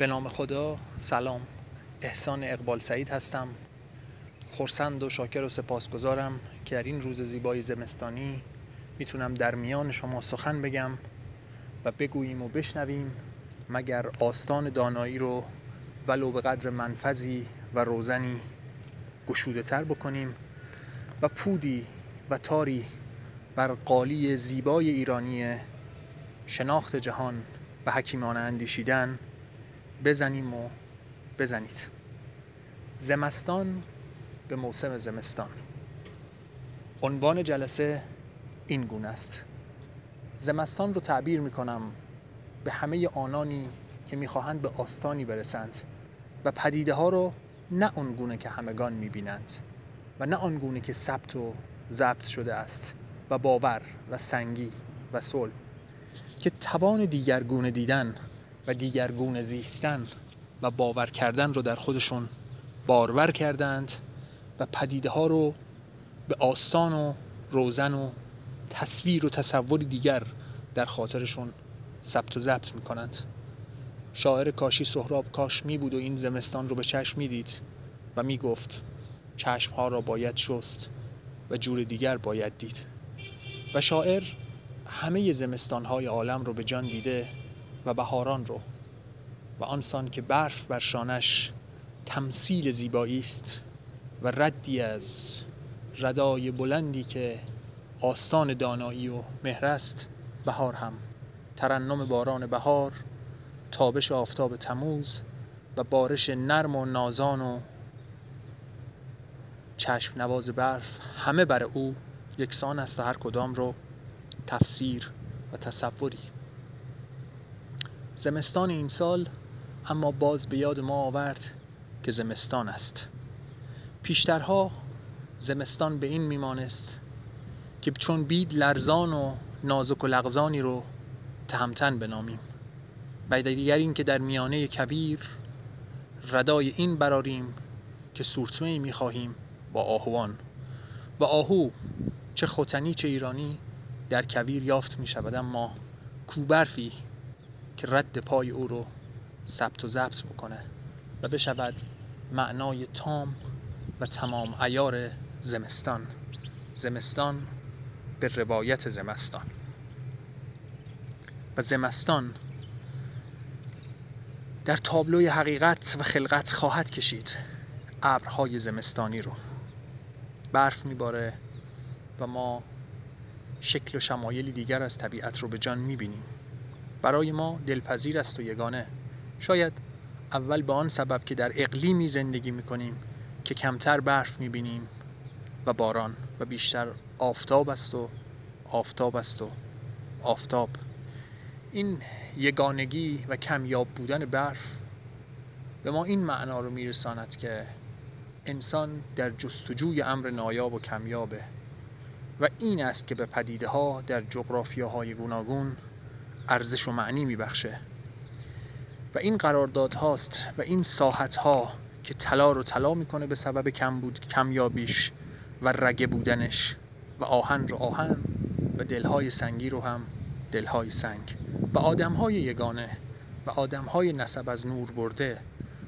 به نام خدا سلام. احسان اقبال سعید هستم. خورسند و شاکر و سپاسگزارم که در این روز زیبای زمستانی می‌تونم در میان شما سخن بگم و بگوییم و بشنویم مگر آستان دانایی رو ولو به قدر منفذی و روزنی گشوده تر بکنیم و پودی و تاری بر قالی زیبای ایرانی شناخت جهان و حکیمانه اندیشیدن بزنیم و بزنید. زمستان به موسم زمستان. عنوان جلسه این گونه است. زمستان رو تعبیر می کنم به همه آنانی که می‌خواهند به آستانی برسند و پدیده ها رو نه آنگونه که همگان می‌بینند و نه آنگونه که ثبت و ضبط شده است و باور و سنگی و صلح که توان دیگرگونه دیدن و دیگرگونه زیستن و باور کردن رو در خودشون بارور کردند و پدیده ها رو به آستان و روزن و تصویر و تصوری دیگر در خاطرشون ثبت و ضبط می کنند شاعر کاشی سهراب کاش می بود و این زمستان رو به چشم می دید و می گفت چشم ها را باید شست و جور دیگر باید دید. و شاعر همه زمستان های عالم رو به جان دیده و بهاران رو و آنسان که برف بر شانش تمثیل زیبایی است و ردی از ردای بلندی که آستان دانایی و مهر است بهار هم. ترنم باران بهار تابش آفتاب تموز و بارش نرم و نازان و چشم نواز برف. همه بر او یکسان است و هر کدام رو تفسیر و تصوری. زمستان این سال اما باز به یاد ما آورد که زمستان است. پیشترها زمستان به این میمانست که چون بید لرزان و نازک و لغزانی رو تهمتن بنامیم. و دیگر این که در میانه کبیر ردای این براریم که سورتمه می‌خواهیم با آهوان. و آهو چه خوتنی چه ایرانی در کویر یافت می شود اما کوبرفی که رد پای او رو ثبت و ضبط بکنه و بشود معنای تام و تمام ایار زمستان. زمستان به روایت زمستان. و زمستان در تابلوی حقیقت و خلقت خواهد کشید ابرهای زمستانی رو. برف میباره و ما شکل و شمایلی دیگر از طبیعت رو به جان می‌بینیم. برای ما دلپذیر است و یگانه. شاید اول به آن سبب که در اقلیمی زندگی می‌کنیم که کمتر برف می‌بینیم و باران و بیشتر آفتاب است و آفتاب است و آفتاب. این یگانگی و کمیاب بودن برف به ما این معنا رو میرساند که انسان در جستجوی امر نایاب و کمیابه و این است که به پدیده ها در جغرافیاهای گوناگون ارزش و معنی میبخشه. و این قرارداد هاست و این ساحت ها که طلا رو طلا می‌کنه به سبب کم بود کمیابیش و رگه بودنش. و آهن رو آهن و دلهای سنگی رو هم دلهای سنگ. و آدمهای یگانه و آدمهای نسب از نور برده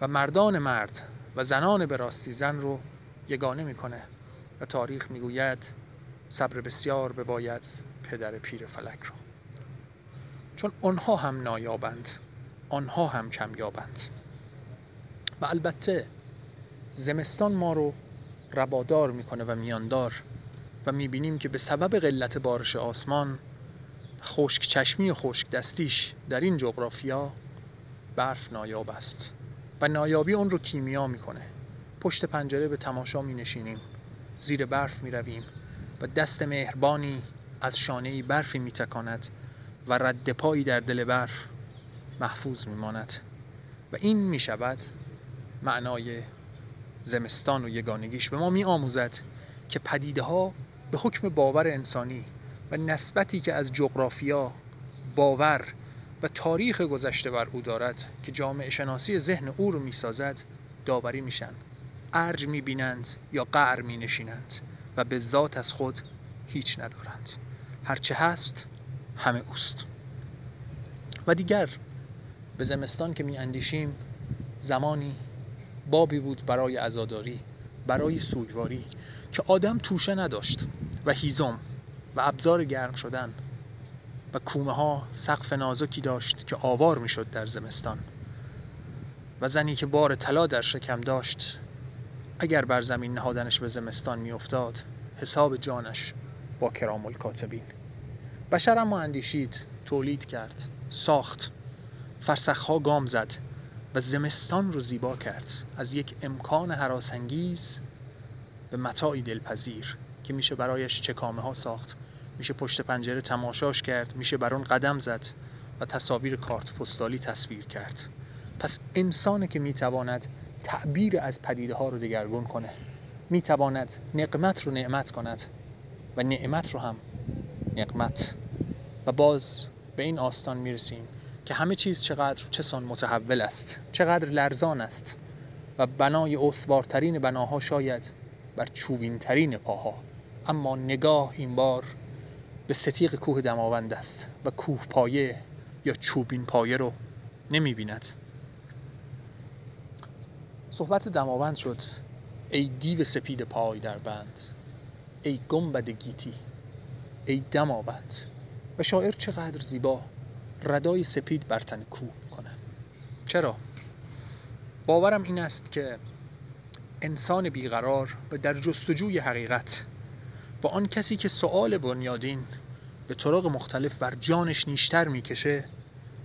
و مردان مرد و زنان به راستی زن رو یگانه می‌کنه. و تاریخ می‌گوید صبر بسیار بباید پدر پیر فلک رو. چون آنها هم نایابند آنها هم کمیابند. و البته زمستان ما رو ربادار می‌کنه و میاندار و می‌بینیم که به سبب قلت بارش آسمان خشک چشمی و خشک دستیش در این جغرافیا برف نایاب است و نایابی اون رو کیمیا می‌کنه. پشت پنجره به تماشا می نشینیم زیر برف می رویم و دست مهربانی از شانه برفی می تکاند و رد پایی در دل برف محفوظ می ماند و این می شود معنای زمستان و یگانگیش به ما می آموزد که پدیده ها به حکم باور انسانی و نسبتی که از جغرافیا باور و تاریخ گذشته بر او دارد که جامعه شناسی ذهن او رو می سازد داوری میشن. ارج می بینند یا قعر می نشینند و به ذات از خود هیچ ندارند. هرچه هست همه اوست. و دیگر به زمستان که می اندیشیم زمانی بابی بود برای عزاداری برای سوگواری که آدم توشه نداشت و هیزم و ابزار گرم شدن و کومه ها سقف نازکی داشت که آوار می‌شد در زمستان. و زنی که بار طلا در شکم داشت اگر بر زمین نهادنش به زمستان میافتاد حساب جانش با کرام الکاتبین بشر اما اندیشید تولید کرد ساخت فرسخها گام زد و زمستان رو زیبا کرد. از یک امکان حراسانگیز به متاعی دلپذیر که میشه برایش چکامه ها ساخت. میشه پشت پنجره تماشاش کرد میشه بر اون قدم زد و تصاویر کارت پستالی تصویر کرد. پس انسانی که می‌تواند تعبیر از پدیده ها رو دگرگون کنه. می‌تواند نقمت رو نعمت کند و نعمت رو هم نقمت و باز به این آستان می‌رسیم که همه چیز چقدر چسان متحول است چقدر لرزان است و بنای استوارترین بناها شاید بر چوبین ترین پاها. اما نگاه این بار به ستیق کوه دماوند است و کوه پایه یا چوبین پایه رو نمی بیند صحبت دماوند شد. ای دیو سپید پای در بند ای گنبد گیتی ای دماوند. و شاعر چقدر زیبا. ردای سپید بر تن کوه کنه چرا؟ باورم این است که انسان بیقرار و در جستجوی حقیقت با آن کسی که سؤال بنیادین به طرق مختلف بر جانش نیشتر می‌کشه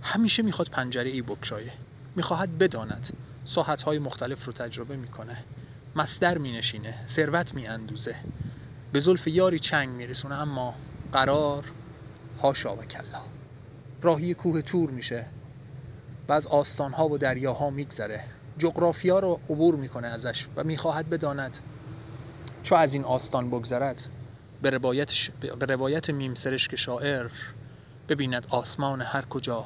همیشه می‌خواد پنجره ای بکشایه. می‌خواهد بداند. ساحت های مختلف رو تجربه می‌کنه. مصدر مینشینه. ثروت میاندوزه. به زلف یاری چنگ میرسونه اما قرار هاشا و کلا. راهی کوه تور میشه. و از آستانها و دریاها میگذره. جغرافیا رو عبور می‌کنه ازش و می‌خواهد بداند. چو از این آستان بگذرد به روایت, به روایت میم سرشک شاعر ببیند آسمان هر کجا.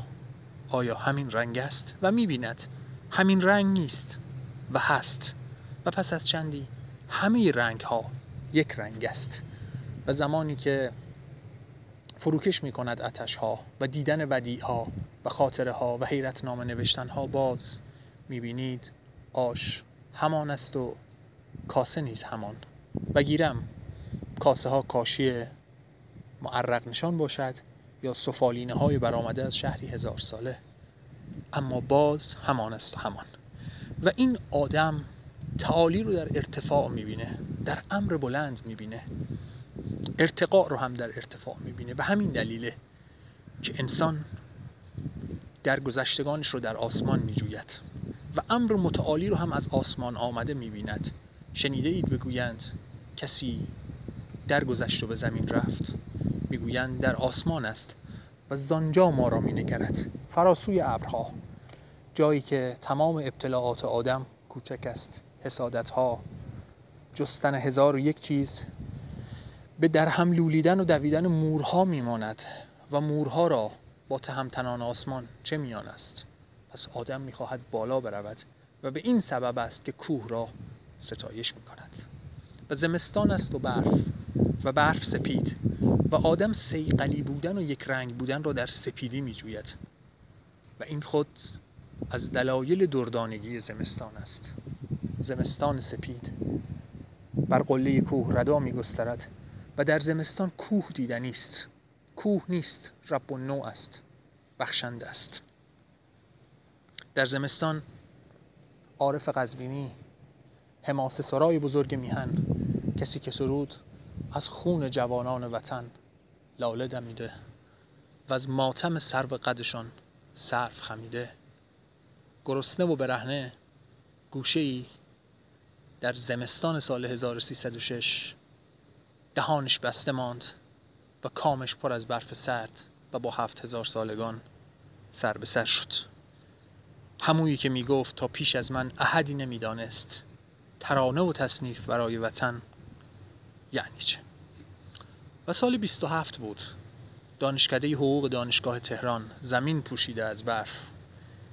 آیا همین رنگ است؟ و می‌بیند همین رنگ نیست و هست. و پس از چندی همه رنگ ها یک رنگ است. و زمانی که فروکش می کند اتش ها و دیدن ودیع ها و خاطره ها و حیرت نام نوشتن ها باز می بینید آش همان است و کاسه نیز همان. و گیرم کاسه ها کاشی معرق نشان باشد یا سفالینه های برآمده از شهری هزار ساله. اما باز همان است و همان. و این آدم تعالی رو در ارتفاع می‌بینه در امر بلند می‌بینه. ارتقاء رو هم در ارتفاع می‌بینه. به همین دلیله که انسان در گذشتگانش رو در آسمان میجوید و امر متعالی رو هم از آسمان آمده می‌بیند. شنیده اید بگویند کسی در گذشت و به زمین رفت. می‌گویند در آسمان است و زانجا ما را مینگرد. فراسوی ابرها جایی که تمام ابتلاعات آدم کوچک است حسادت ها جستن هزار و یک چیز به در هم لولیدن و دویدن مورها میماند و مورها را با تهمتنان آسمان چه میان است؟ پس آدم می‌خواهد بالا برود و به این سبب است که کوه را ستایش می‌کند. و زمستان است و برف و برف سپید و آدم سیقلی بودن و یک رنگ بودن را در سپیدی میجوید و این خود از دلایل دردانگی زمستان است. زمستان سپید بر قله کوه ردا میگسترد و در زمستان کوه دیدنی است کوه نیست رب و نوع است. بخشنده است. در زمستان عارف قزوینی حماسه سرای بزرگ میهن کسی که سرود از خون جوانان وطن لاله دمیده و از ماتم سرو قدشان صرف خمیده. گرسنه و برهنه گوشه ای در زمستان سال 1306 دهانش بسته ماند و کامش پر از برف سرد و با هفت هزار سالگان سر به سر شد. همویی که می گفت تا پیش از من احدی نمی‌دانست. ترانه و تصنیف برای وطن یعنی چه؟ و سال 27 بود. دانشکده حقوق دانشگاه تهران زمین پوشیده از برف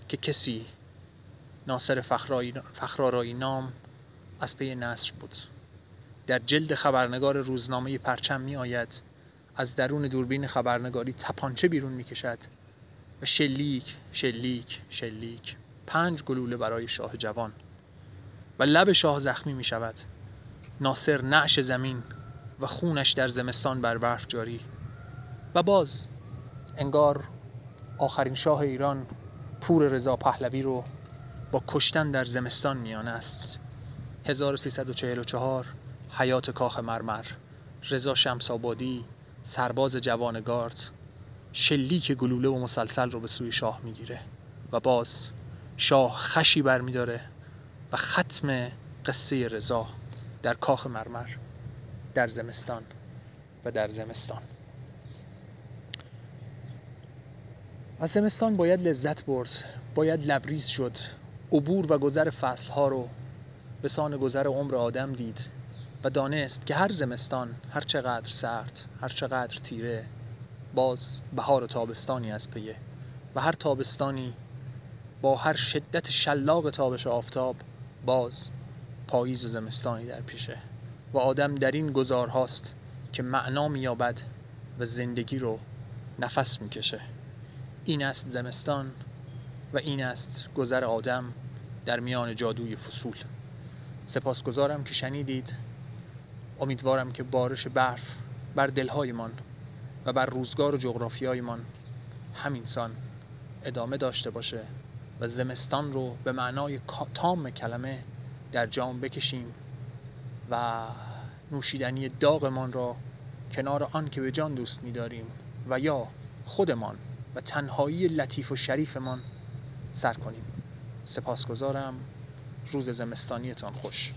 که کسی ناصر فخرارایی نام از پی نصر بود. در جلد خبرنگار روزنامه پرچم می آید از درون دوربین خبرنگاری تپانچه بیرون می کشد و شلیک شلیک شلیک. پنج گلوله برای شاه جوان. و لب شاه زخمی می شود ناصر نعش زمین و خونش در زمستان بر برف جاری. و باز انگار آخرین شاه ایران پور رضا پهلوی رو با کشتن در زمستان میانه است 1344 حیات کاخ مرمر رضا شمس آبادی سرباز جوان گارد شلیک گلوله و مسلسل رو به سوی شاه می‌گیره. و باز شاه خشی برمیداره و ختم قصه رضا در کاخ مرمر در زمستان و در زمستان. از زمستان باید لذت برد باید لبریز شد. عبور و گذر فصلها رو به سان گذر عمر آدم دید. و دانست که هر زمستان هر چقدر سرد هر چقدر تیره باز بهار و تابستانی از پیه و هر تابستانی با هر شدت شلاق تابش آفتاب باز پاییز و زمستانی در پیشه و آدم در این گذارهاست که معنا مییابد و زندگی رو نفس می‌کشه. این است زمستان و این است گذر آدم در میان جادوی فصول. سپاسگزارم که شنیدید. امیدوارم که بارش برف بر دلهایمان و بر روزگار و جغرافیایمان همینسان ادامه داشته باشه و زمستان رو به معنای تام کلمه در جام بکشیم و نوشیدنی داغمان را کنار آن که به جان دوست می‌داریم و یا خودمان و تنهایی لطیف و شریفمان سر کنیم. سپاسگزارم. روز زمستانیتان خوش.